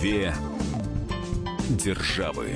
Две державы.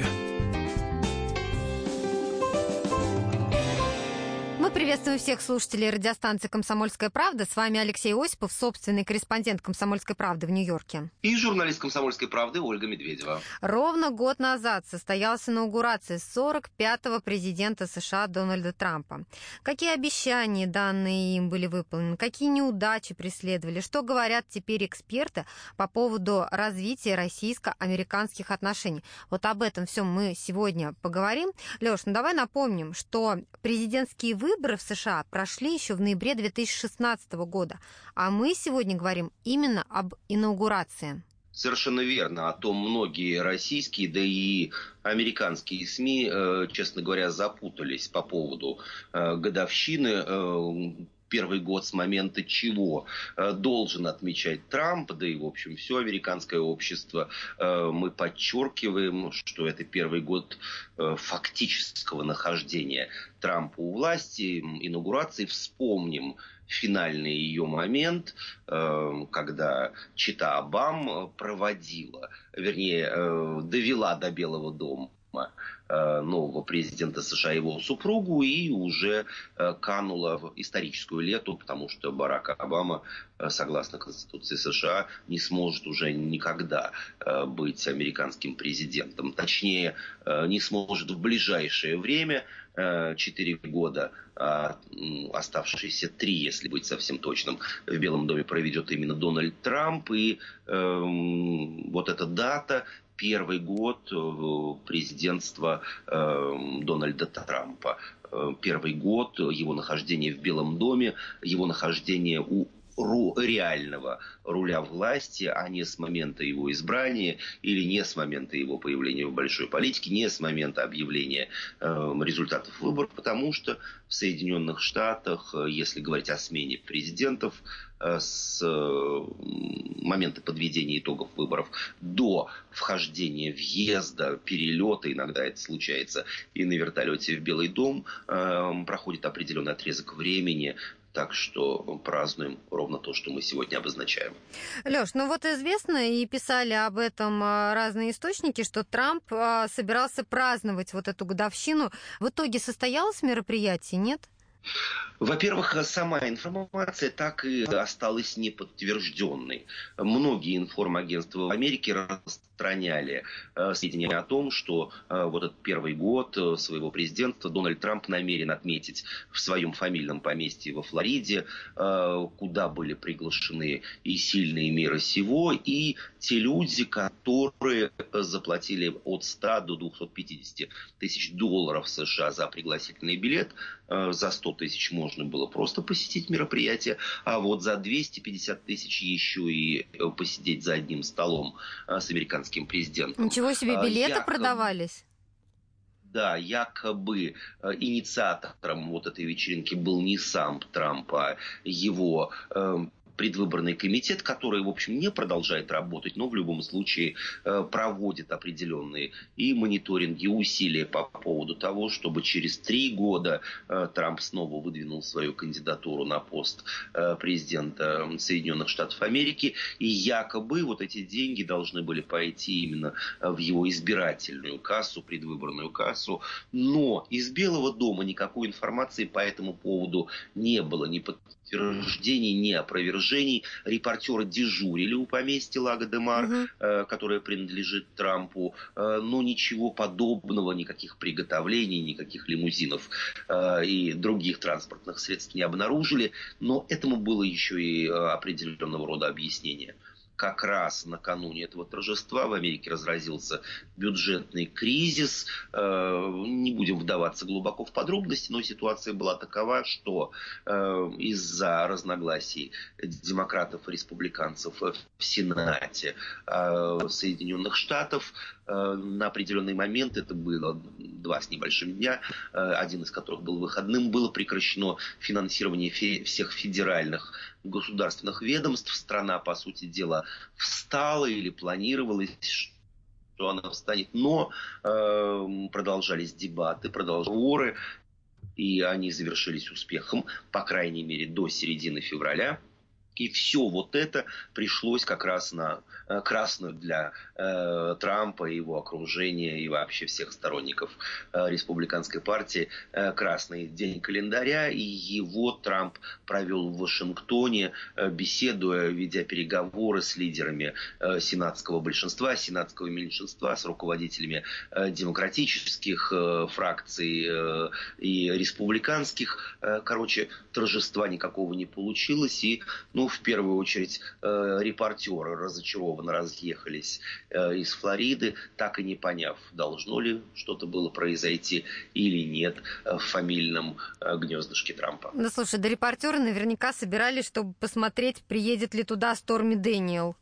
Приветствую всех слушателей радиостанции «Комсомольская правда». С вами Алексей Осипов, собственный корреспондент «Комсомольской правды» в Нью-Йорке. И журналист «Комсомольской правды» Ольга Медведева. Ровно год назад состоялась инаугурация 45-го президента США Дональда Трампа. Какие обещания данные им были выполнены, какие неудачи преследовали, что говорят теперь эксперты по поводу развития российско-американских отношений. Вот об этом всем мы сегодня поговорим. Леш, ну давай напомним, что президентские выборы выборы в США прошли еще в ноябре 2016 года, а мы сегодня говорим именно об инаугурации. Совершенно верно. А то многие российские, да и американские СМИ, э, честно говоря, запутались по поводу э, годовщины э, первый год с момента чего э, должен отмечать Трамп, да и, в общем, все американское общество. Э, мы подчеркиваем, что это первый год э, фактического нахождения Трампа у власти, инаугурации. Вспомним финальный ее момент, когда Чита Обам проводила, вернее, довела до Белого дома нового президента США, его супругу, и уже э, канула в историческую лету, потому что Барак Обама, э, согласно Конституции США, не сможет уже никогда быть американским президентом. Точнее, не сможет в ближайшее время, 4 года, а оставшиеся 3, если быть совсем точным, в Белом доме проведет именно Дональд Трамп. И э, вот эта дата первый год э, президентства э, Дональда Трампа. Э, первый год его нахождения в Белом доме, его нахождение у ру, реального руля власти, а не с момента его избрания или не с момента его появления в большой политике, не с момента объявления э, результатов выборов, потому что в Соединенных Штатах, э, если говорить о смене президентов, э, с э, момента подведения итогов выборов до вхождения въезда, перелета, иногда это случается и на вертолете в Белый дом, э, проходит определенный отрезок времени, так что празднуем ровно то, что мы сегодня обозначаем. Леш, ну вот известно и писали об этом а, разные источники, что Трамп а, собирался праздновать вот эту годовщину. В итоге состоялось мероприятие, нет? Во-первых, сама информация так и осталась неподтвержденной. Многие информагентства в Америке распространяли э, сведения о том, что э, вот этот первый год э, своего президента Дональд Трамп намерен отметить в своем фамильном поместье во Флориде, куда были приглашены и сильные мира сего, и те люди, которые заплатили от 100 до 250 тысяч долларов США за пригласительный билет, за 100 тысяч можно было просто посетить мероприятие, а вот за 250 тысяч еще и посидеть за одним столом с американским президентом. Ничего себе, а, билеты якобы, продавались? Да, якобы э, инициатором вот этой вечеринки был не сам Трамп, а его э, предвыборный комитет, который, в общем, не продолжает работать, но в любом случае э, проводит определенные и мониторинги, и усилия по поводу того, чтобы через три года э, Трамп снова выдвинул свою кандидатуру на пост э, президента Соединенных Штатов Америки. И якобы вот эти деньги должны были пойти именно в его избирательную кассу, предвыборную кассу. Но из Белого дома никакой информации по этому поводу не было, ни подтверждений, ни опровержений. Репортеры дежурили у поместья Лага де Мар, угу. э, которое принадлежит Трампу, э, но ничего подобного, никаких приготовлений, никаких лимузинов э, и других транспортных средств не обнаружили. Но этому было еще и определенного рода объяснение как раз накануне этого торжества в Америке разразился бюджетный кризис. Э, не будем вдаваться глубоко в подробности, но ситуация была такова, что э, из-за разногласий демократов и республиканцев в Сенате э, Соединенных Штатов на определенный момент, это было два с небольшим дня, один из которых был выходным, было прекращено финансирование всех федеральных государственных ведомств. Страна, по сути дела, встала или планировалась, что она встанет. Но э, продолжались дебаты, продолжались разговоры, и они завершились успехом, по крайней мере, до середины февраля. И все вот это пришлось как раз на э, красную для э, Трампа и его окружения и вообще всех сторонников э, республиканской партии э, красный день календаря. И его Трамп провел в Вашингтоне, э, беседуя, ведя переговоры с лидерами э, сенатского большинства, сенатского меньшинства, с руководителями э, демократических э, фракций э, и республиканских. Э, короче, торжества никакого не получилось. И, ну, ну, в первую очередь, э, репортеры разочарованно разъехались э, из Флориды, так и не поняв, должно ли что-то было произойти или нет э, в фамильном э, гнездышке Трампа. Ну, слушай, да репортеры наверняка собирались, чтобы посмотреть, приедет ли туда Сторми Дэниел.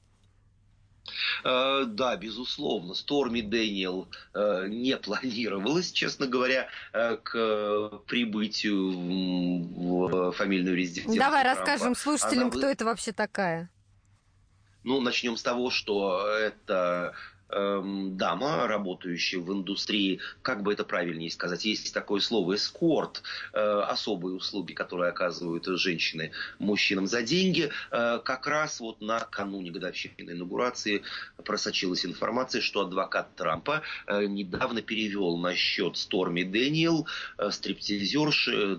Э, да, безусловно, Сторми Дэниел не планировалось, честно говоря, э, к прибытию в фамильную резиденцию. Давай Трампа. расскажем слушателям, Она... кто это вообще такая. Ну, начнем с того, что это дама, работающая в индустрии, как бы это правильнее сказать, есть такое слово эскорт, э, особые услуги, которые оказывают женщины мужчинам за деньги. Э, как раз вот накануне годовщины инаугурации просочилась информация, что адвокат Трампа э, недавно перевел на счет Сторми Дэниел, стриптизерши,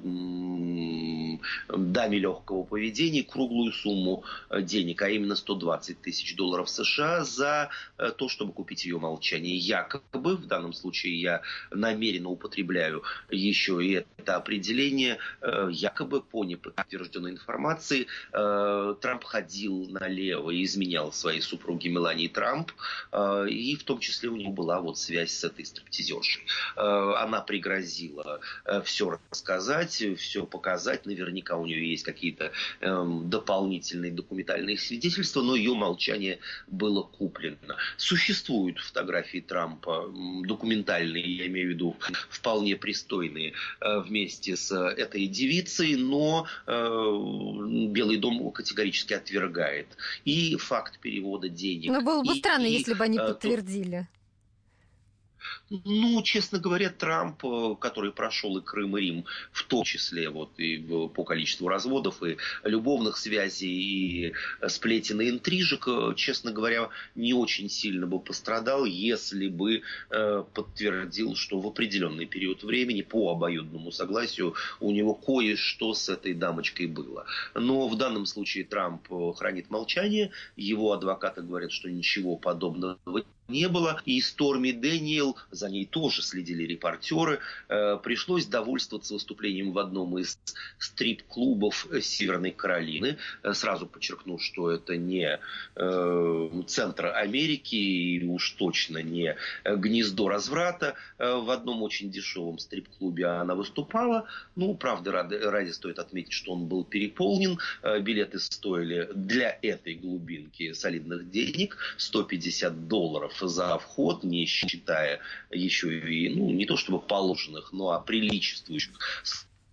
даме легкого поведения, круглую сумму денег, а именно 120 тысяч долларов США за то, чтобы купить ее молчание. Якобы, в данном случае я намеренно употребляю еще и это определение, э, якобы по неподтвержденной информации э, Трамп ходил налево и изменял своей супруге Мелании Трамп, э, и в том числе у него была вот связь с этой стриптизершей. Она пригрозила все рассказать, все показать, наверняка у нее есть какие-то эм, дополнительные документальные свидетельства, но ее молчание было куплено. Существует существуют фотографии Трампа, документальные, я имею в виду, вполне пристойные, э, вместе с этой девицей, но э, Белый дом категорически отвергает. И факт перевода денег. Но было бы и, странно, и, если бы они э, подтвердили. Ну, честно говоря, Трамп, э, который прошел и Крым, и Рим, в том числе вот и по количеству разводов, и любовных связей, и сплетен и интрижек, э, честно говоря, не очень сильно бы пострадал, если бы э, подтвердил, что в определенный период времени по обоюдному согласию у него кое-что с этой дамочкой было. Но в данном случае Трамп хранит молчание, его адвокаты говорят, что ничего подобного не было. И Сторми Дэниел, за ней тоже следили репортеры, э, пришлось довольствоваться выступлением в одном из стрип-клубов Северной Каролины. Э, сразу подчеркну, что это не э, центр Америки и уж точно не гнездо разврата. В одном очень дешевом стрип-клубе она выступала. Ну, правда, ради, ради стоит отметить, что он был переполнен. Билеты стоили для этой глубинки солидных денег 150 долларов за вход, не считая еще и, ну, не то чтобы положенных, но а приличествующих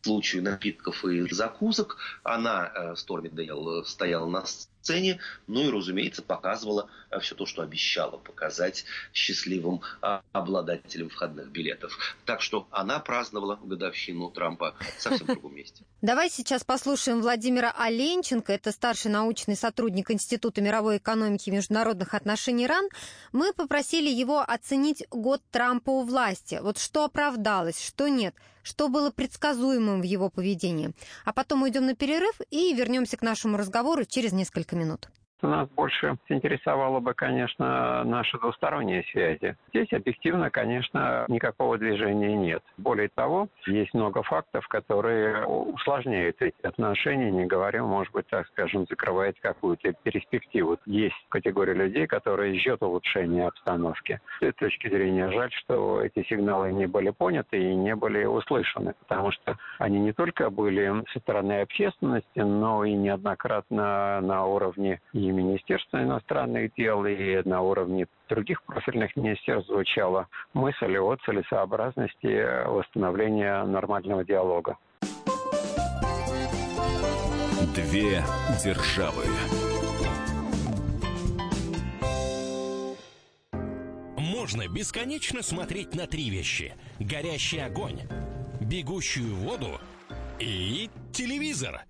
случаю напитков и закусок. Она, э, Сторми Дэниел, стояла на сцене, ну и, разумеется, показывала э, все то, что обещала показать счастливым а, обладателям входных билетов. Так что она праздновала годовщину Трампа совсем в другом месте. Давай сейчас послушаем Владимира Оленченко, это старший научный сотрудник Института мировой экономики и международных отношений РАН. Мы попросили его оценить год Трампа у власти. Вот что оправдалось, что нет, что было предсказуемым в его поведении. А потом уйдем на перерыв и вернемся к нашему разговору через несколько минут. Нас больше интересовало бы, конечно, наши двусторонние связи. Здесь объективно, конечно, никакого движения нет. Более того, есть много фактов, которые усложняют эти отношения, не говоря, может быть, так скажем, закрывает какую-то перспективу. Есть категория людей, которые ждет улучшения обстановки. С этой точки зрения жаль, что эти сигналы не были поняты и не были услышаны, потому что они не только были со стороны общественности, но и неоднократно на уровне и и Министерства иностранных дел, и на уровне других профильных министерств звучала мысль о целесообразности восстановления нормального диалога. Две державы. Можно бесконечно смотреть на три вещи. Горящий огонь, бегущую воду и телевизор –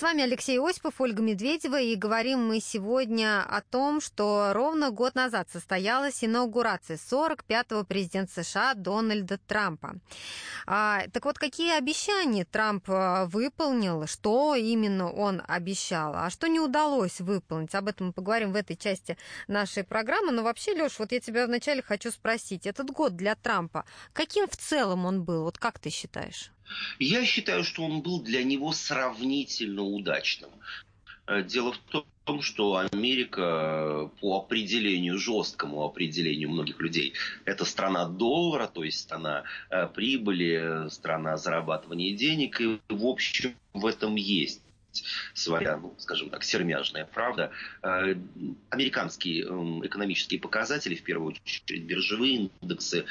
С вами Алексей Осипов, Ольга Медведева, и говорим мы сегодня о том, что ровно год назад состоялась инаугурация 45-го президента США Дональда Трампа. А, так вот, какие обещания Трамп а, выполнил, что именно он обещал, а что не удалось выполнить? Об этом мы поговорим в этой части нашей программы. Но вообще, Леш, вот я тебя вначале хочу спросить, этот год для Трампа, каким в целом он был? Вот как ты считаешь? Я считаю, что он был для него сравнительно удачным. Э, дело в том, что Америка по определению, жесткому определению многих людей, это страна доллара, то есть страна э, прибыли, страна зарабатывания денег, и в общем в этом есть своя, ну, скажем так, сермяжная правда. Э, американские эм, экономические показатели, в первую очередь биржевые индексы,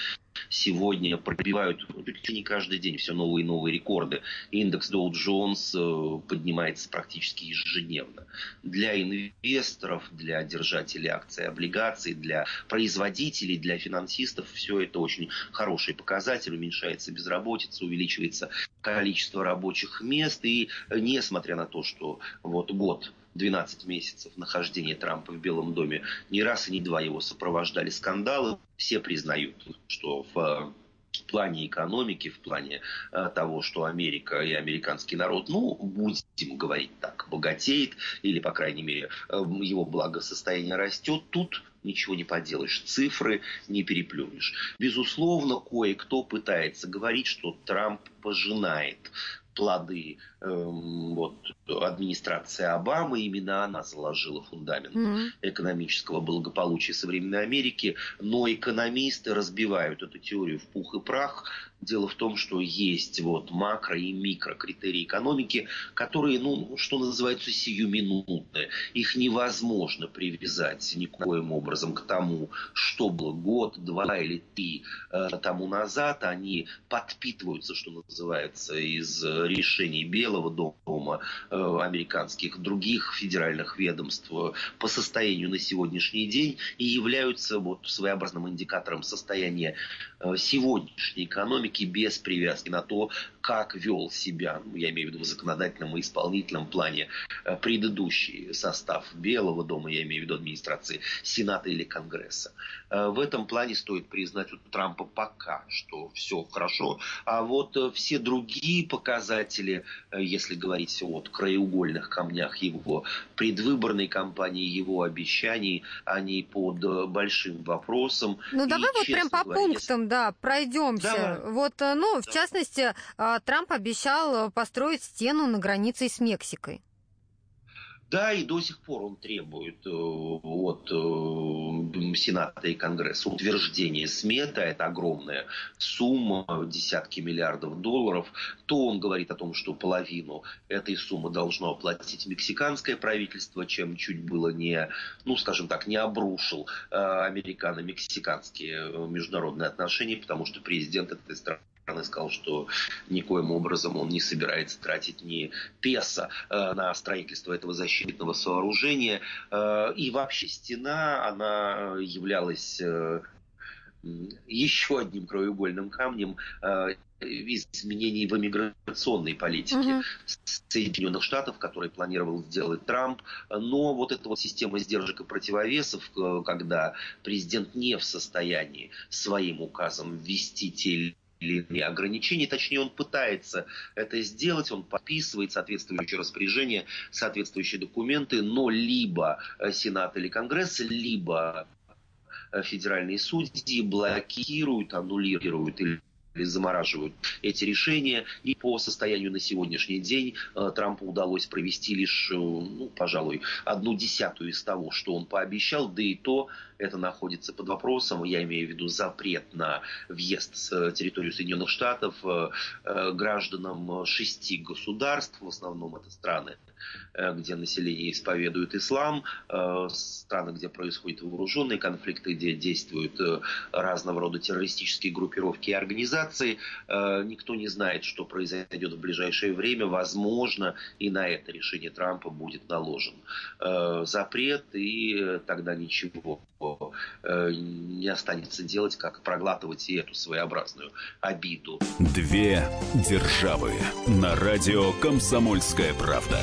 сегодня пробивают не каждый день все новые и новые рекорды. Индекс Dow Jones э, поднимается практически ежедневно. Для инвесторов, для держателей акций и облигаций, для производителей, для финансистов все это очень хороший показатель. Уменьшается безработица, увеличивается количество рабочих мест. И несмотря на то, что вот год 12 месяцев нахождения Трампа в Белом доме, ни раз и ни два его сопровождали скандалы. Все признают, что в в плане экономики, в плане э, того, что Америка и американский народ, ну, будем говорить так, богатеет, или, по крайней мере, э, его благосостояние растет, тут ничего не поделаешь, цифры не переплюнешь. Безусловно, кое-кто пытается говорить, что Трамп пожинает плоды эм, вот, администрации Обамы. Именно она заложила фундамент mm-hmm. экономического благополучия современной Америки. Но экономисты разбивают эту теорию в пух и прах. Дело в том, что есть вот макро и микро критерии экономики, которые, ну, что называется, сиюминутные. Их невозможно привязать никоим образом к тому, что было год, два или три э, тому назад. Они подпитываются, что называется, из решений Белого дома, э, американских, других федеральных ведомств по состоянию на сегодняшний день и являются вот своеобразным индикатором состояния э, сегодняшней экономики без привязки на то, как вел себя, ну, я имею в виду в законодательном и исполнительном плане, э, предыдущий состав Белого дома, я имею в виду администрации Сената или Конгресса. В этом плане стоит признать у Трампа пока что все хорошо, а вот все другие показатели э, если говорить о краеугольных камнях его предвыборной кампании, его обещаний, они под э, большим вопросом. Ну, и, давай вот прям по говоря, пунктам, если... да, пройдемся. Давай. Вот, э, ну, в да. частности, Трамп обещал построить стену на границе с Мексикой. Да, и до сих пор он требует э, от э, Сената и Конгресса утверждения сметы, это огромная сумма, десятки миллиардов долларов, то он говорит о том, что половину этой суммы должно оплатить мексиканское правительство, чем чуть было не, ну, скажем так, не обрушил э, американо-мексиканские международные отношения, потому что президент этой страны стороны сказал, что никоим образом он не собирается тратить ни песо э, на строительство этого защитного сооружения. Э, и вообще стена, она являлась э, еще одним краеугольным камнем изменений в иммиграционной политике uh-huh. Соединенных Штатов, которые планировал сделать Трамп. Но вот эта вот система сдержек и противовесов, когда президент не в состоянии своим указом ввести те или ограничений, точнее он пытается это сделать, он подписывает соответствующие распоряжения, соответствующие документы, но либо э, Сенат или Конгресс, либо э, федеральные судьи блокируют, аннулируют или замораживают эти решения. И по состоянию на сегодняшний день э, Трампу удалось провести лишь, э, ну, пожалуй, одну десятую из того, что он пообещал, да и то это находится под вопросом. Я имею в виду запрет на въезд с территории Соединенных Штатов э, гражданам шести государств, в основном это страны где население исповедует ислам, э, страны, где происходят вооруженные конфликты, где действуют э, разного рода террористические группировки и организации. Никто не знает, что произойдет в ближайшее время. Возможно, и на это решение Трампа будет наложен запрет, и тогда ничего не останется делать, как проглатывать и эту своеобразную обиду. Две державы на радио «Комсомольская правда».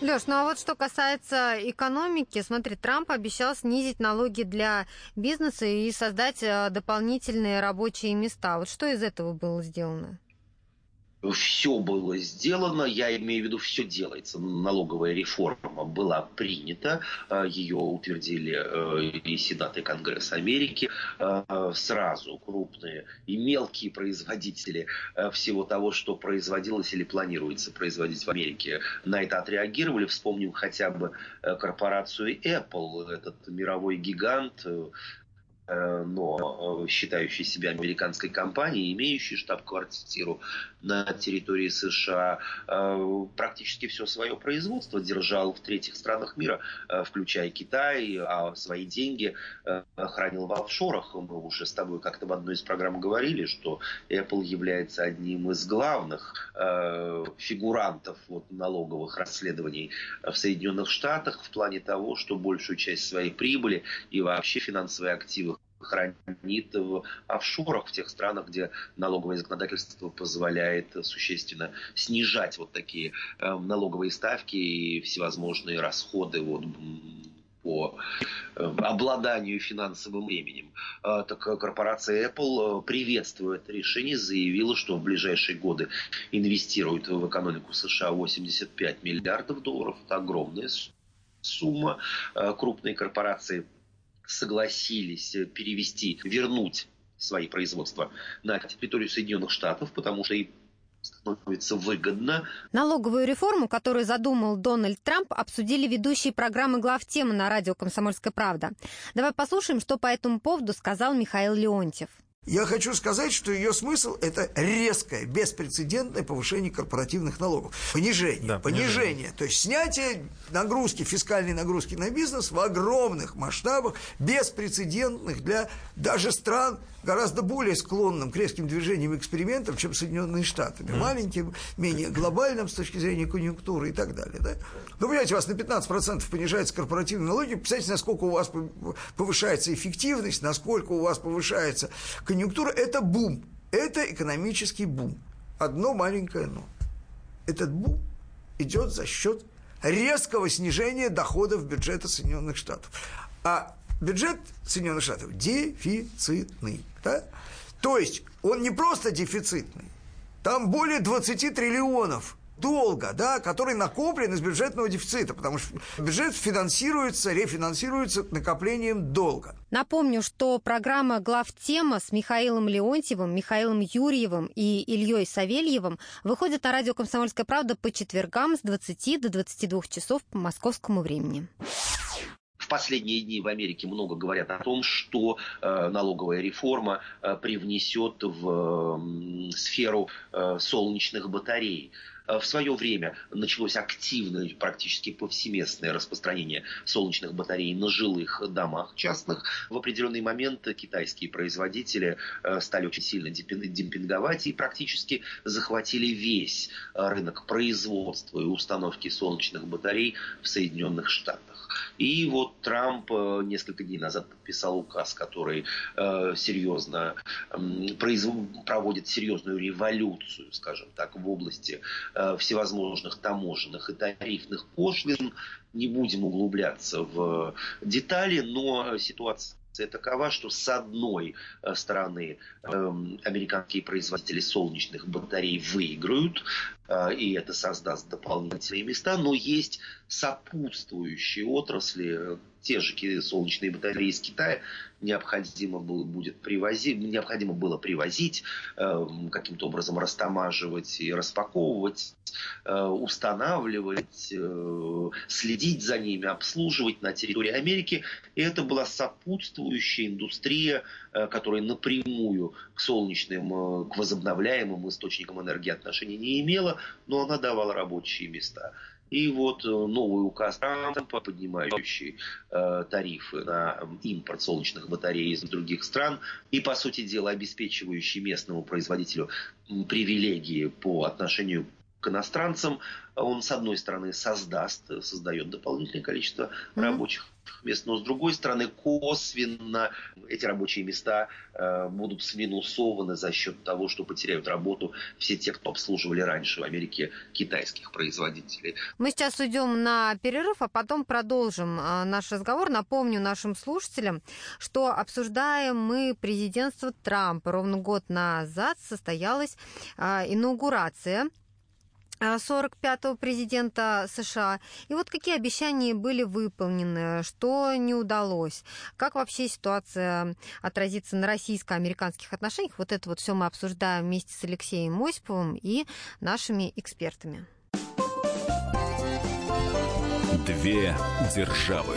Леш, ну а вот что касается экономики, смотри, Трамп обещал снизить налоги для бизнеса и создать э, дополнительные рабочие места. Вот что из этого было сделано? Все было сделано, я имею в виду, все делается. Налоговая реформа была принята, э, ее утвердили э, и Сенат, и Америки. Э, сразу крупные и мелкие производители всего того, что производилось или планируется производить в Америке, на это отреагировали. Вспомним хотя бы корпорацию Apple, этот мировой гигант, Э, но э, считающий себя американской компанией, имеющий штаб-квартиру на территории США, э, практически все свое производство держал в третьих странах мира, включая Китай, а свои деньги хранил в офшорах. Мы уже с тобой как-то в одной из программ говорили, что Apple является одним из главных фигурантов вот, налоговых расследований в Соединенных Штатах в плане того, что большую часть своей прибыли и вообще финансовые активы хранит в офшорах, в тех странах, где налоговое законодательство позволяет существенно снижать вот такие э, налоговые ставки и всевозможные расходы вот, по э, обладанию финансовым временем. Э, так корпорация Apple приветствует это решение, заявила, что в ближайшие годы инвестирует в экономику США 85 миллиардов долларов. Это огромная сумма. Крупные корпорации согласились э, перевести, вернуть свои производства на территорию Соединенных Штатов, потому что им становится выгодно. Налоговую реформу, которую задумал Дональд Трамп, обсудили ведущие программы глав темы на радио «Комсомольская правда». Давай послушаем, что по этому поводу сказал Михаил Леонтьев. Я хочу сказать, что ее смысл – это резкое, беспрецедентное повышение корпоративных налогов. Понижение, да, понижение. понижение. То есть снятие нагрузки, фискальной нагрузки на бизнес в огромных масштабах, беспрецедентных для даже стран, гораздо более склонным к резким движениям и экспериментам, чем Соединенные Штаты. Mm. Маленьким, менее глобальным с точки зрения конъюнктуры и так далее. Да? Ну, понимаете, у вас на 15% понижается корпоративные налоги, представьте, насколько у вас повышается эффективность, насколько у вас повышается конъюнктура – это бум, это экономический бум. Одно маленькое «но». Этот бум идет за счет резкого снижения доходов бюджета Соединенных Штатов. А бюджет Соединенных Штатов дефицитный. Да? То есть он не просто дефицитный, там более 20 триллионов долга, да, который накоплен из бюджетного дефицита, потому что бюджет финансируется, рефинансируется накоплением долга. Напомню, что программа «Главтема» с Михаилом Леонтьевым, Михаилом Юрьевым и Ильей Савельевым выходит на радио «Комсомольская правда» по четвергам с 20 до 22 часов по московскому времени. В последние дни в Америке много говорят о том, что э, налоговая реформа э, привнесет в сферу э, солнечных батарей. В свое время началось активное, практически повсеместное распространение солнечных батарей на жилых домах частных. В определенный момент китайские производители стали очень сильно демпинговать и практически захватили весь рынок производства и установки солнечных батарей в Соединенных Штатах. И вот Трамп э, несколько дней назад подписал указ, который э, серьезно проводит серьезную революцию, скажем так, в области э, всевозможных таможенных и тарифных пошлин. Не будем углубляться в детали, но ситуация такова, что с одной стороны эм, американские производители солнечных батарей выиграют, и это создаст дополнительные места, но есть сопутствующие отрасли, те же солнечные батареи из Китая необходимо было, будет привозить, необходимо было привозить, э, каким-то образом растамаживать и распаковывать, э, устанавливать, э, следить за ними, обслуживать на территории Америки. И это была сопутствующая индустрия, э, которая напрямую к солнечным, э, к возобновляемым источникам энергии отношения не имела, но она давала рабочие места. И вот э, новый указ Трампа, поднимающий э, тарифы на импорт солнечных батарей из других стран и, по сути дела, обеспечивающий местному производителю привилегии по отношению к иностранцам, он, с одной стороны, создаст, создает дополнительное количество mm-hmm. рабочих мест, но с другой стороны, косвенно эти рабочие места э, будут сминусованы за счет того, что потеряют работу все те, кто обслуживали раньше в Америке китайских производителей. Мы сейчас уйдем на перерыв, а потом продолжим э, наш разговор. Напомню нашим слушателям, что обсуждаем мы президентство Трампа. Ровно год назад состоялась э, инаугурация 45-го президента США. И вот какие обещания были выполнены, что не удалось, как вообще ситуация отразится на российско-американских отношениях. Вот это вот все мы обсуждаем вместе с Алексеем Осиповым и нашими экспертами. Две державы.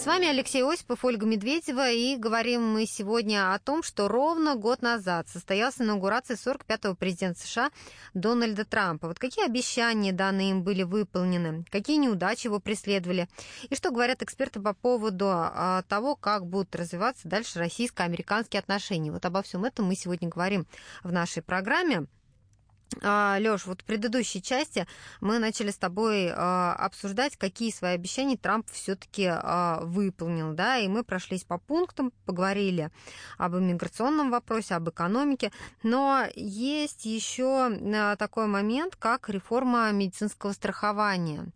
С вами Алексей Осипов, Ольга Медведева, и говорим мы сегодня о том, что ровно год назад состоялась инаугурация 45-го президента США Дональда Трампа. Вот какие обещания данные им были выполнены, какие неудачи его преследовали, и что говорят эксперты по поводу а, того, как будут развиваться дальше российско-американские отношения. Вот обо всем этом мы сегодня говорим в нашей программе. А, Лёш, вот в предыдущей части мы начали с тобой а, обсуждать, какие свои обещания Трамп все-таки а, выполнил, да, и мы прошлись по пунктам, поговорили об иммиграционном вопросе, об экономике, но есть еще такой момент, как реформа медицинского страхования.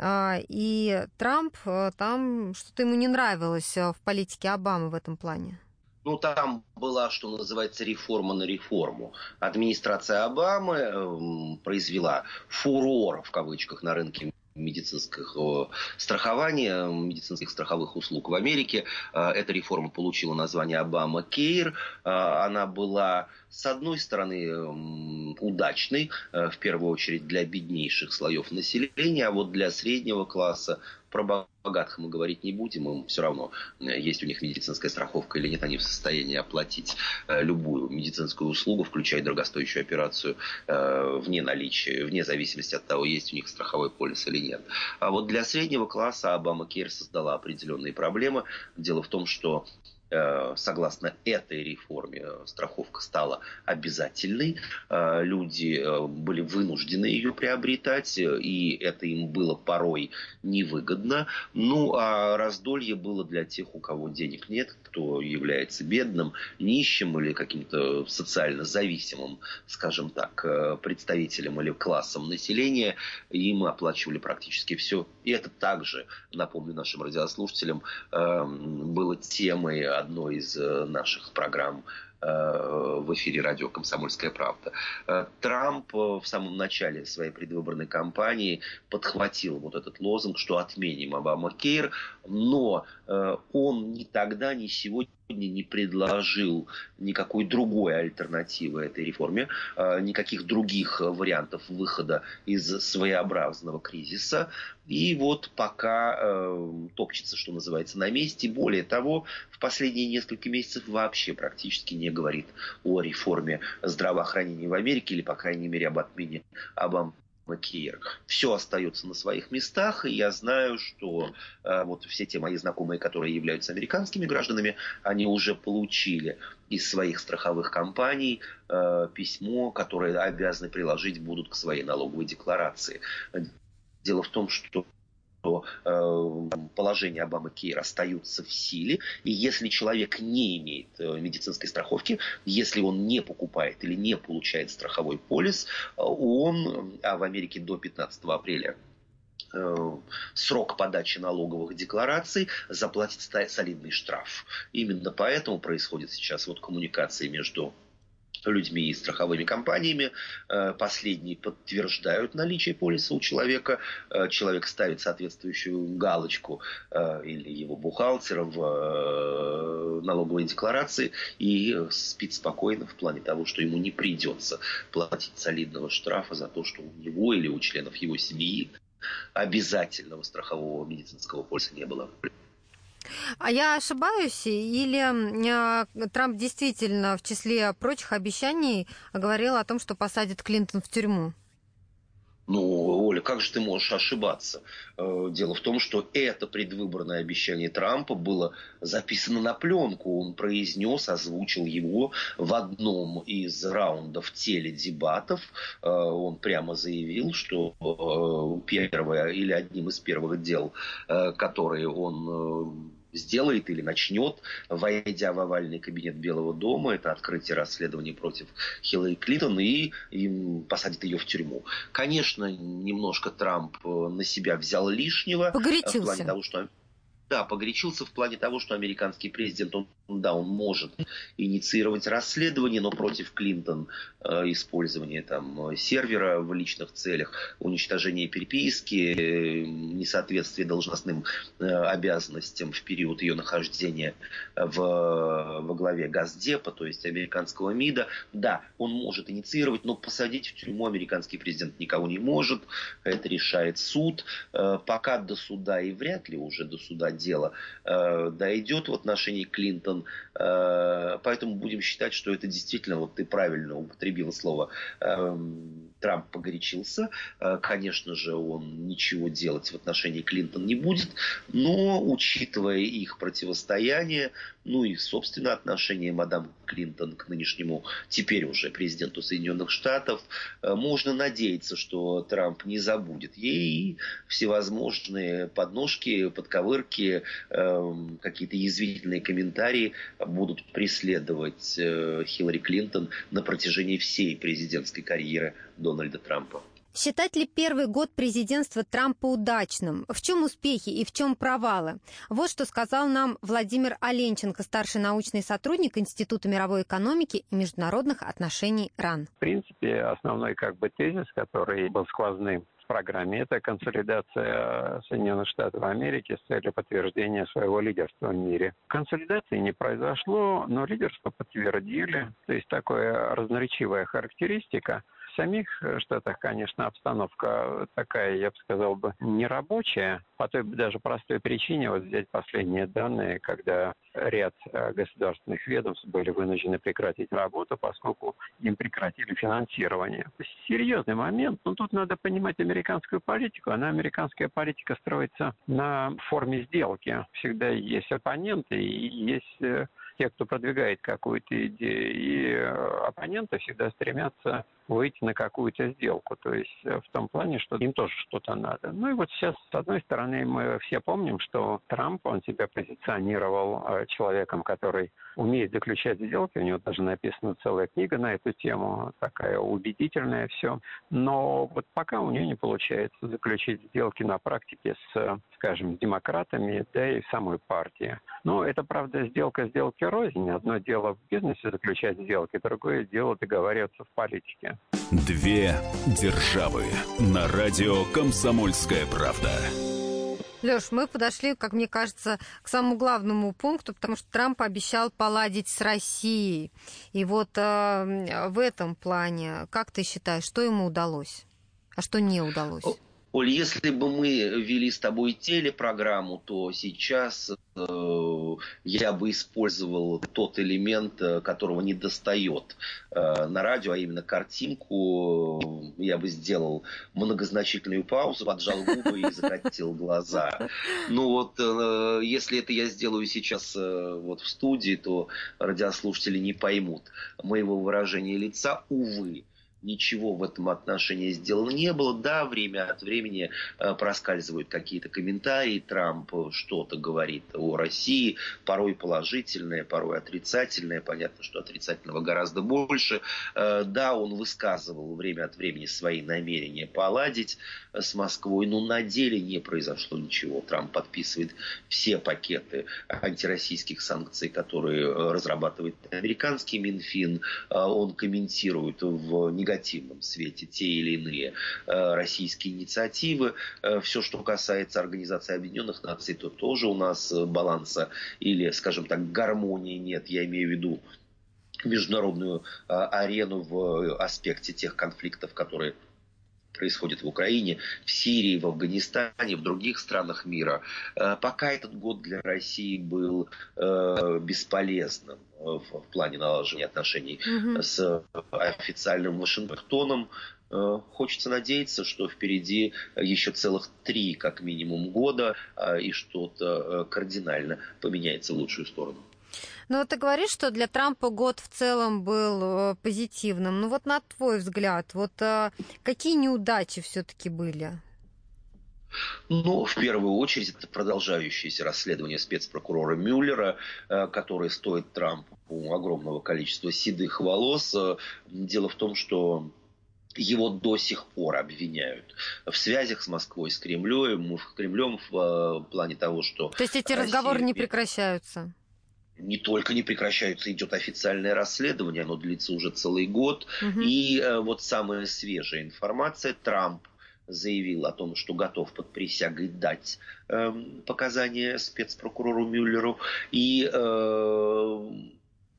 И Трамп, там что-то ему не нравилось в политике Обамы в этом плане. Ну, там была, что называется, реформа на реформу. Администрация Обамы э, произвела фурор, в кавычках, на рынке медицинского страхования, медицинских страховых услуг в Америке. Э, эта реформа получила название Обама Кейр. Э, она была, с одной стороны, удачной, э, в первую очередь для беднейших слоев населения, а вот для среднего класса про богатых мы говорить не будем, им все равно, есть у них медицинская страховка или нет, они в состоянии оплатить любую медицинскую услугу, включая дорогостоящую операцию, вне наличия, вне зависимости от того, есть у них страховой полис или нет. А вот для среднего класса Обама Кейр создала определенные проблемы. Дело в том, что Э, согласно этой реформе э, страховка стала обязательной. Э, люди были вынуждены ее приобретать, и это им было порой невыгодно. Ну, а раздолье было для тех, у кого денег нет, кто является бедным, нищим или каким-то социально зависимым, скажем так, представителем или классом населения. Им оплачивали практически все. И это также, напомню нашим радиослушателям, было темой одной из э, наших программ э, в эфире радио «Комсомольская правда». Э, Трамп в самом начале своей предвыборной кампании подхватил вот этот лозунг, что отменим Обама Кейр, но он ни тогда, ни сегодня не предложил никакой другой альтернативы этой реформе, никаких других вариантов выхода из своеобразного кризиса. И вот пока э, топчется, что называется, на месте. Более того, в последние несколько месяцев вообще практически не говорит о реформе здравоохранения в Америке или, по крайней мере, об отмене Обам Кейр. Все остается на своих местах, и я знаю, что э, вот все те мои знакомые, которые являются американскими гражданами, они уже получили из своих страховых компаний э, письмо, которое обязаны приложить будут к своей налоговой декларации. Дело в том, что что э, положения Обамы Кейр остаются в силе, и если человек не имеет э, медицинской страховки, если он не покупает или не получает страховой полис, э, он, а в Америке до 15 апреля срок подачи налоговых деклараций заплатит солидный штраф. Именно поэтому происходит сейчас вот коммуникация между людьми и страховыми компаниями. Э, последние подтверждают наличие полиса у человека. Э, человек ставит соответствующую галочку э, или его бухгалтера в налоговой декларации и спит спокойно в плане того, что ему не придется платить солидного штрафа за то, что у него или у членов его семьи обязательного страхового медицинского полиса не было. А я ошибаюсь, или а, Трамп действительно в числе прочих обещаний говорил о том, что посадит Клинтон в тюрьму? Ну, Оля, как же ты можешь ошибаться? Э, дело в том, что это предвыборное обещание Трампа было записано на пленку. Он произнес, озвучил его в одном из раундов теледебатов. Э, он прямо заявил, что э, первое или одним из первых дел, которые он сделает или начнет, войдя в овальный кабинет Белого дома, это открытие расследования против Хиллари Клинтон и, и посадит ее в тюрьму. Конечно, немножко Трамп на себя взял лишнего. Погорячился. В плане того, что да, погорячился в плане того, что американский президент, он, да, он может инициировать расследование, но против Клинтон э, использование там сервера в личных целях, уничтожение переписки, э, несоответствие должностным э, обязанностям в период ее нахождения в, во главе Газдепа, то есть американского МИДа, да, он может инициировать, но посадить в тюрьму американский президент никого не может, это решает суд, э, пока до суда и вряд ли уже до суда дело э, дойдет в отношении Клинтон. Э, поэтому будем считать, что это действительно, вот ты правильно употребила слово, э, Трамп погорячился. Э, конечно же, он ничего делать в отношении Клинтон не будет, но учитывая их противостояние, ну и, собственно, отношение мадам Клинтон к нынешнему, теперь уже президенту Соединенных Штатов, можно надеяться, что Трамп не забудет ей всевозможные подножки, подковырки, эм, какие-то язвительные комментарии будут преследовать э, Хиллари Клинтон на протяжении всей президентской карьеры Дональда Трампа. Считать ли первый год президентства Трампа удачным? В чем успехи и в чем провалы? Вот что сказал нам Владимир Оленченко, старший научный сотрудник Института мировой экономики и международных отношений РАН. В принципе, основной как бы тезис, который был сквозным программе, это консолидация Соединенных Штатов Америки с целью подтверждения своего лидерства в мире. Консолидации не произошло, но лидерство подтвердили. То есть такая разноречивая характеристика – самих э, штатах, конечно, обстановка такая, я бы сказал бы, нерабочая, по той даже простой причине, вот взять последние данные, когда ряд э, государственных ведомств были вынуждены прекратить работу, поскольку им прекратили финансирование. Серьезный момент, но тут надо понимать американскую политику. Она, американская политика, строится на форме сделки. Всегда есть оппоненты и есть э, те, кто продвигает какую-то идею, и оппоненты всегда стремятся выйти на какую-то сделку. То есть э, в том плане, что им тоже что-то надо. Ну и вот сейчас, с одной стороны, мы все помним, что Трамп, он себя позиционировал э, человеком, который умеет заключать сделки. У него даже написана целая книга на эту тему, такая убедительная все. Но вот пока у него не получается заключить сделки на практике с, скажем, демократами, да и самой партии. Но это, правда, сделка сделки рознь. Одно дело в бизнесе заключать сделки, другое дело договариваться в политике. Две державы на радио «Комсомольская правда». Леш, мы подошли, как мне кажется, к самому главному пункту, потому что Трамп обещал поладить с Россией. И вот э, в этом плане, как ты считаешь, что ему удалось, а что не удалось? Оль, если бы мы вели с тобой телепрограмму, то сейчас э, я бы использовал тот элемент, э, которого не достает э, на радио, а именно картинку. Я бы сделал многозначительную паузу, поджал губы и закатил глаза. Ну вот, э, если это я сделаю сейчас э, вот в студии, то радиослушатели не поймут моего выражения лица, увы ничего в этом отношении сделано не было. Да, время от времени э, проскальзывают какие-то комментарии, Трамп что-то говорит о России, порой положительное, порой отрицательное. Понятно, что отрицательного гораздо больше. Э, да, он высказывал время от времени свои намерения поладить э, с Москвой, но на деле не произошло ничего. Трамп подписывает все пакеты антироссийских санкций, которые разрабатывает американский Минфин. Он комментирует в свете те или иные э, российские инициативы. Э, Все, что касается Организации Объединенных Наций, то тоже у нас э, баланса или, скажем так, гармонии нет. Я имею в виду международную арену в аспекте тех конфликтов, которые происходит в Украине, в Сирии, в Афганистане, в других странах мира. Пока этот год для России был бесполезным в плане налаживания отношений угу. с официальным Вашингтоном. Э, хочется надеяться, что впереди еще целых три, как минимум, года, э, и что-то э, кардинально поменяется в лучшую сторону. Ну вот ты говоришь, что для Трампа год в целом был позитивным. Ну вот на твой взгляд, вот какие неудачи все-таки были? Ну, в первую очередь, это продолжающееся расследование спецпрокурора Мюллера, э, которое стоит Трампу огромного количества седых волос. Э, дело в том, что его до сих пор обвиняют в связях с Москвой, с Кремлем, в Кремлем в э, плане того, что... То есть эти Россия... разговоры не прекращаются? Не только не прекращаются, идет официальное расследование, оно длится уже целый год. Угу. И э, вот самая свежая информация, Трамп заявил о том, что готов под присягой дать э, показания спецпрокурору Мюллеру. И э,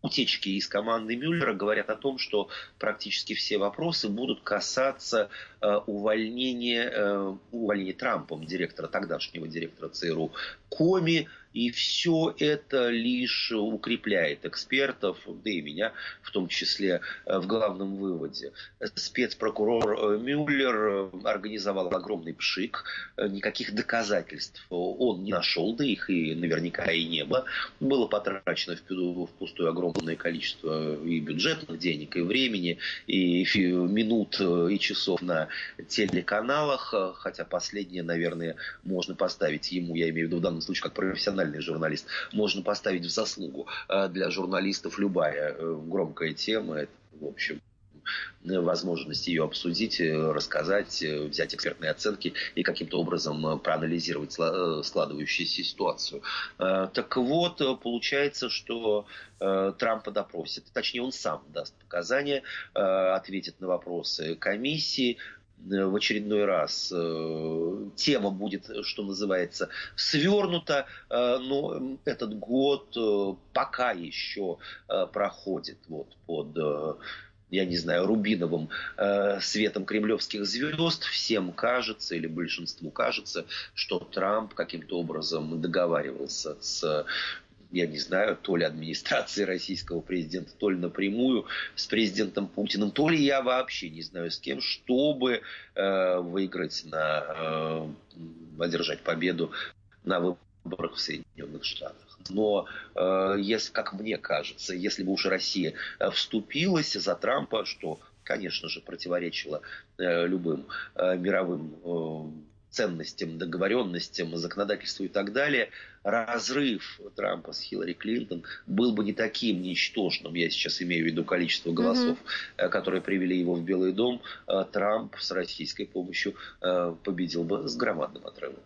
утечки из команды Мюллера говорят о том, что практически все вопросы будут касаться э, увольнения, э, увольнения Трампом директора, тогдашнего директора ЦРУ Коми, и все это лишь укрепляет экспертов, да и меня в том числе, э, в главном выводе. Спецпрокурор э, Мюллер э, организовал огромный пшик, никаких доказательств он не нашел, да их и наверняка и не было. Было потрачено впустую огромное количество и бюджетных денег, и времени, и минут, и часов на телеканалах, хотя последнее, наверное, можно поставить ему, я имею в виду в данном случае как профессиональный профессиональный журналист, можно поставить в заслугу. А для журналистов любая э, громкая тема, это, в общем, возможность ее обсудить, э, рассказать, э, взять экспертные оценки и каким-то образом проанализировать складывающуюся ситуацию. Так вот, получается, что Трампа допросит, точнее он сам даст показания, ответит на вопросы комиссии, Э, в очередной раз. Э, тема будет, что называется, свернута, э, но этот год пока еще проходит вот под я не знаю, рубиновым светом кремлевских звезд, всем кажется или большинству кажется, что Трамп каким-то образом договаривался с я не знаю, то ли администрации российского президента, то ли напрямую с президентом Путиным, то ли я вообще не знаю с кем, чтобы э, выиграть на, э, одержать победу на выборах в Соединенных Штатах. Но, э, если, как мне кажется, если бы уж Россия э, вступилась за Трампа, что, конечно же, противоречило э, любым э, мировым э, ценностям, договоренностям, законодательству и так далее, разрыв Трампа с Хиллари Клинтон был бы не таким ничтожным, я сейчас имею в виду количество голосов, mm-hmm. которые привели его в Белый дом, э, Трамп с российской помощью э, победил бы с громадным отрывом.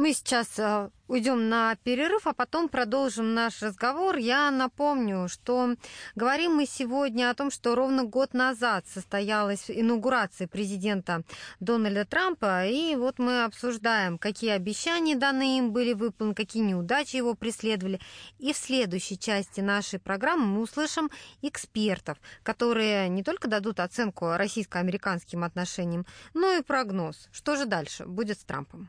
Мы сейчас э, уйдем на перерыв, а потом продолжим наш разговор. Я напомню, что говорим мы сегодня о том, что ровно год назад состоялась инаугурация президента Дональда Трампа, и вот мы обсуждаем, какие обещания данные им были выполнены, какие неудачи его преследовали. И в следующей части нашей программы мы услышим экспертов, которые не только дадут оценку российско-американским отношениям, но и прогноз, что же дальше будет с Трампом.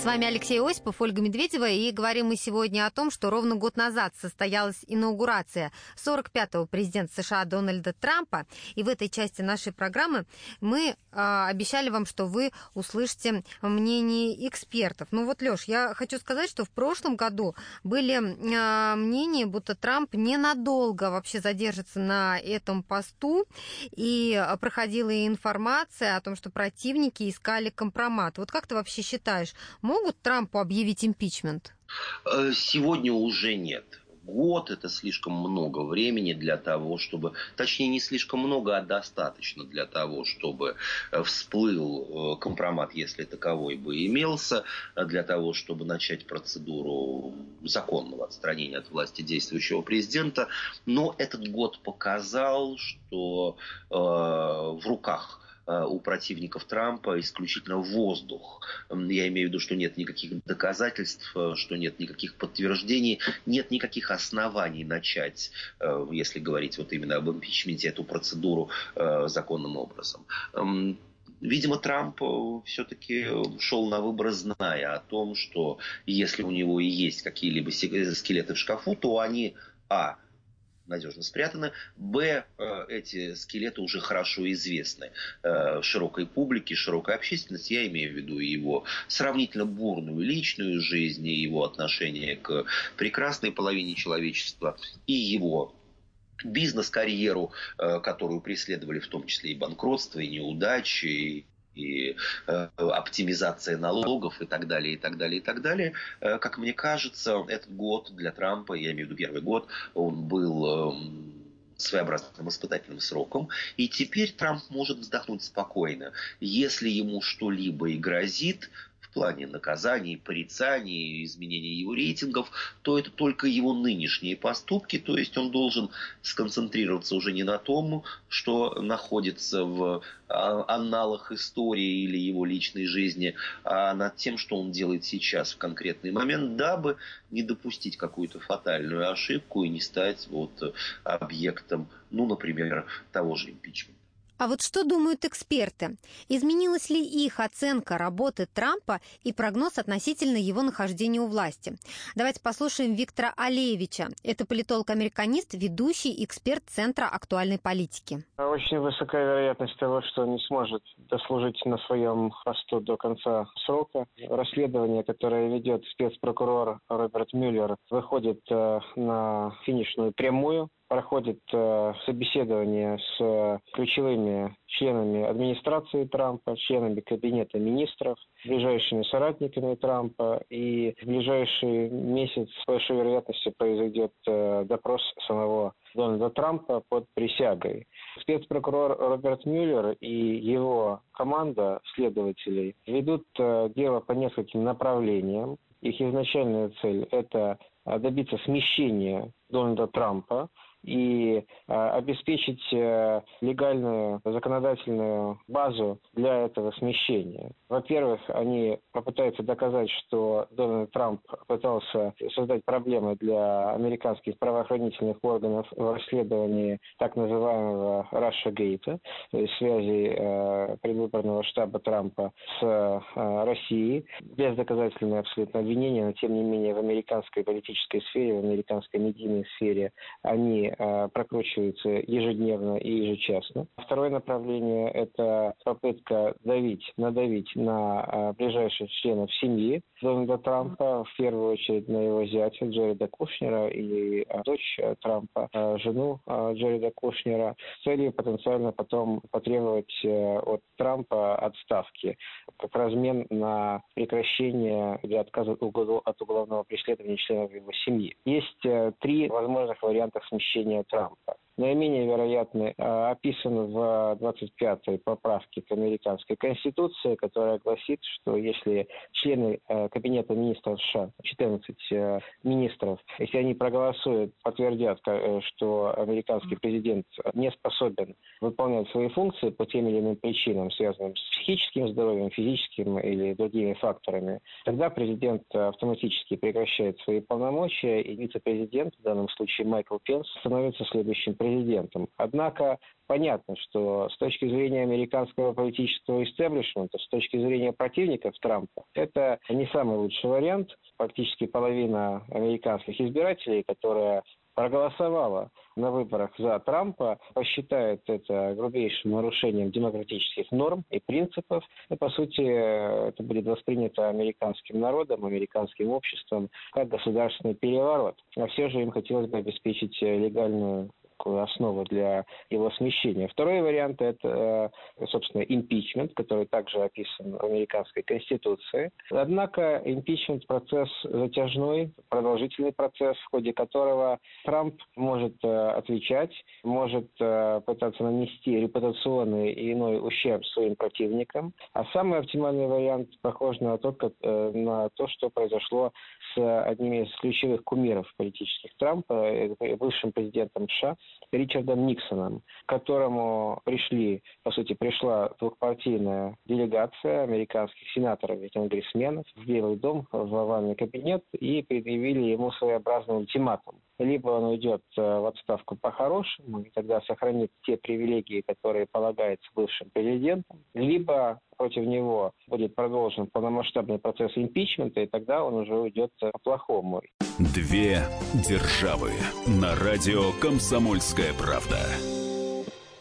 С вами Алексей Осипов, Ольга Медведева, и говорим мы сегодня о том, что ровно год назад состоялась инаугурация 45-го президента США Дональда Трампа, и в этой части нашей программы мы э, обещали вам, что вы услышите мнение экспертов. Ну вот, Лёш, я хочу сказать, что в прошлом году были э, мнения, будто Трамп ненадолго вообще задержится на этом посту, и проходила информация о том, что противники искали компромат. Вот как ты вообще считаешь, Могут Трампу объявить импичмент? Э, сегодня уже нет. Год это слишком много времени для того, чтобы, точнее не слишком много, а достаточно для того, чтобы э, всплыл э, компромат, если таковой бы имелся, для того, чтобы начать процедуру законного отстранения от власти действующего президента. Но этот год показал, что э, в руках у противников Трампа исключительно воздух. Я имею в виду, что нет никаких доказательств, э, что нет никаких подтверждений, нет никаких оснований начать, э, если говорить вот именно об импичменте, эту процедуру законным образом. Видимо, Трамп все-таки шел на выборы, зная о том, что если у него и есть какие-либо скелеты в шкафу, то они, а, надежно спрятаны. Б, э, эти скелеты уже хорошо известны э, широкой публике, широкой общественности. Я имею в виду его сравнительно бурную личную жизнь, и его отношение к прекрасной половине человечества, и его бизнес-карьеру, э, которую преследовали в том числе и банкротство, и неудачи, и э, оптимизация налогов и так далее, и так далее, и так далее. Э, как мне кажется, этот год для Трампа, я имею в виду первый год, он был э, своеобразным испытательным сроком. И теперь Трамп может вздохнуть спокойно. Если ему что-либо и грозит, в плане наказаний, порицаний, изменения его рейтингов, то это только его нынешние поступки, то есть он должен сконцентрироваться уже не на том, что находится в а, аналах истории или его личной жизни, а над тем, что он делает сейчас в конкретный момент, дабы не допустить какую-то фатальную ошибку и не стать вот объектом, ну, например, того же импичмента. А вот что думают эксперты? Изменилась ли их оценка работы Трампа и прогноз относительно его нахождения у власти? Давайте послушаем Виктора Алеевича. Это политолог-американист, ведущий эксперт Центра актуальной политики. Очень высокая вероятность того, что он не сможет дослужить на своем посту до конца срока. Расследование, которое ведет спецпрокурор Роберт Мюллер, выходит э, на финишную прямую проходит э, собеседование с э, ключевыми членами администрации Трампа, членами кабинета министров, ближайшими соратниками Трампа, и в ближайший месяц с большой вероятностью произойдет э, допрос самого Дональда Трампа под присягой. Спецпрокурор Роберт Мюллер и его команда следователей ведут э, дело по нескольким направлениям. Их изначальная цель – это добиться смещения Дональда Трампа и обеспечить легальную законодательную базу для этого смещения. Во-первых, они попытаются доказать, что Дональд Трамп пытался создать проблемы для американских правоохранительных органов в расследовании так называемого то есть связи э, предвыборного штаба Трампа с э, Россией, без доказательного абсолютно обвинения, но тем не менее в американской политической сфере, в американской медийной сфере они э, прокручиваются ежедневно и ежечасно. Второе направление – это попытка давить, надавить на э, ближайших членов семьи Дональда Трампа, в первую очередь на его зятя Джеррида Кушнера и э, дочь Трампа, жену Джеррида Кушнера, с целью потенциально потом потребовать от Трампа отставки. Как размен на прекращение или отказ от уголовного преследования членов его семьи. Есть три возможных варианта смещения Трампа наименее вероятный а, описан в 25-й поправке к американской конституции, которая гласит, что если члены э, Кабинета министров США, 14 э, министров, если они проголосуют, подтвердят, э, что американский президент не способен выполнять свои функции по тем или иным причинам, связанным с психическим здоровьем, физическим или другими факторами, тогда президент автоматически прекращает свои полномочия, и вице-президент, в данном случае Майкл Пенс, становится следующим президентом президентом. Однако понятно, что с точки зрения американского политического истеблишмента, с точки зрения противников Трампа, это не самый лучший вариант. Практически половина американских избирателей, которая проголосовала на выборах за Трампа, посчитает это грубейшим нарушением демократических норм и принципов. И, по сути, это будет воспринято американским народом, американским обществом как государственный переворот. А все же им хотелось бы обеспечить легальную основу для его смещения. Второй вариант – это, э, собственно, импичмент, который также описан в американской конституции. Однако импичмент – процесс затяжной, продолжительный процесс, в ходе которого Трамп может э, отвечать, может э, пытаться нанести репутационный и иной ущерб своим противникам. А самый оптимальный вариант похож на то, как, на то что произошло с одним из ключевых кумиров политических Трампа, бывшим президентом США, Ричардом Никсоном, к которому пришли, по сути, пришла двухпартийная делегация американских сенаторов и конгрессменов в Белый дом, в овальный кабинет и предъявили ему своеобразный ультиматум. Либо он уйдет э, в отставку по-хорошему, и тогда сохранит те привилегии, которые полагаются бывшим президентом, либо против него будет продолжен полномасштабный процесс импичмента, и тогда он уже уйдет по-плохому. Две державы на радио «Комсомольская правда».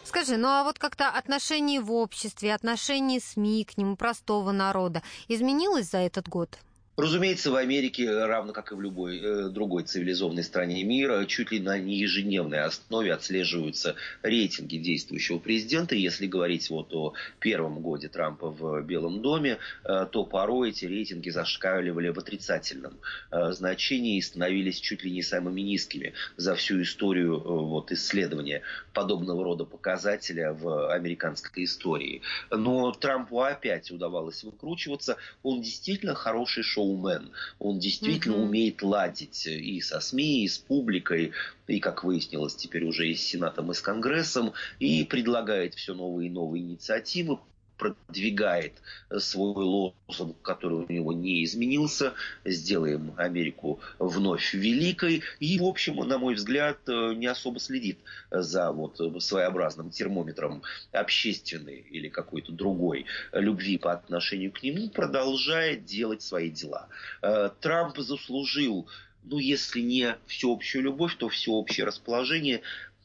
Скажи, ну а вот как-то отношение в обществе, отношение СМИ к нему, простого народа, изменилось за этот год? Разумеется, в Америке, равно как и в любой э, другой цивилизованной стране мира, чуть ли на не ежедневной основе отслеживаются рейтинги действующего президента. Если говорить вот о первом годе Трампа в Белом доме, э, то порой эти рейтинги зашкаливали в отрицательном э, значении и становились чуть ли не самыми низкими за всю историю вот, исследования подобного рода показателя в американской истории. Но Трампу опять удавалось выкручиваться. Он действительно хороший шоу шоумен. Он действительно mm-hmm. умеет ладить и со СМИ, и с публикой, и, как выяснилось, теперь уже и с Сенатом, и с Конгрессом, и предлагает все новые и новые инициативы, продвигает свой лозунг, который у него не изменился, сделаем Америку вновь великой, и, в общем, на мой взгляд, не особо следит за вот своеобразным термометром общественной или какой-то другой любви по отношению к нему, продолжает делать свои дела. Э, Трамп заслужил ну, если не всеобщую любовь, то всеобщее расположение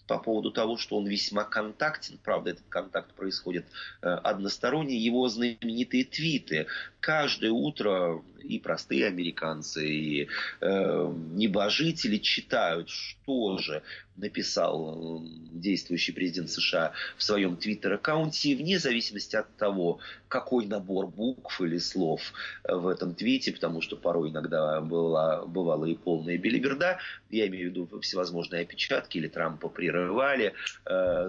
по поводу того, что он весьма контактен. Правда, этот контакт происходит э, односторонне. Его знаменитые твиты. Каждое утро и простые американцы, и э, небожители читают, что же написал э, действующий президент США в своем твиттер-аккаунте, вне зависимости от того, какой набор букв или слов в этом твите, потому что порой иногда была, бывала и полная белиберда, я имею в виду всевозможные опечатки или Трампа прерывали, э,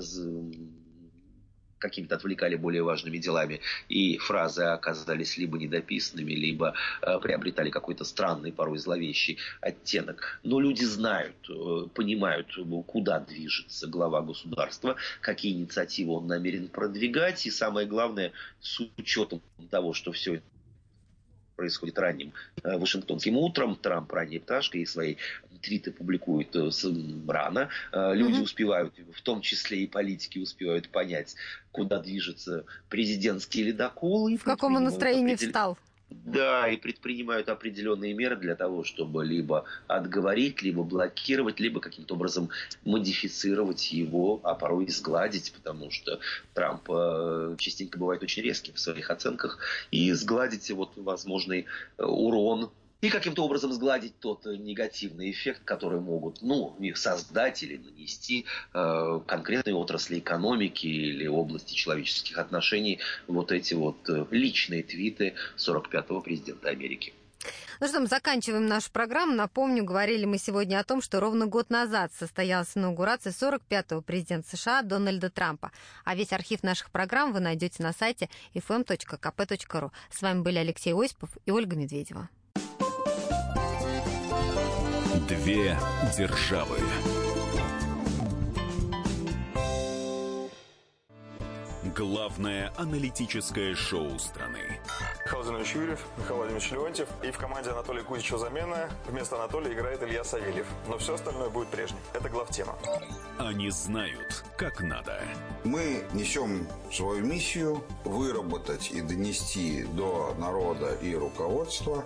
какими-то отвлекали более важными делами, и фразы оказались либо недописанными, либо э, приобретали какой-то странный, порой зловещий оттенок. Но люди знают, э, понимают, куда движется глава государства, какие инициативы он намерен продвигать, и самое главное, с учетом того, что все происходит ранним э, Вашингтонским утром. Трамп ранней пташкой и свои твиты публикует э, рано. Э, люди mm-hmm. успевают, в том числе и политики успевают понять, куда движется президентский ледокол. В каком настроении определ... встал? Да, и предпринимают определенные меры для того, чтобы либо отговорить, либо блокировать, либо каким-то образом модифицировать его, а порой и сгладить, потому что Трамп э, частенько бывает очень резким в своих оценках, и сгладить вот возможный э, урон и каким-то образом сгладить тот э, негативный эффект, который могут ну, их создать или нанести э, конкретные отрасли экономики или области человеческих отношений вот эти вот э, личные твиты 45-го президента Америки. Ну что, мы заканчиваем нашу программу. Напомню, говорили мы сегодня о том, что ровно год назад состоялась инаугурация 45-го президента США Дональда Трампа. А весь архив наших программ вы найдете на сайте fm.kp.ru. С вами были Алексей Осипов и Ольга Медведева. Две державы. Главное аналитическое шоу страны. Михаил Владимирович Юрьев, Михаил Владимирович Леонтьев. И в команде Анатолия Кузичева замена. Вместо Анатолия играет Илья Савельев. Но все остальное будет прежним. Это главтема. Они знают, как надо. Мы несем свою миссию выработать и донести до народа и руководства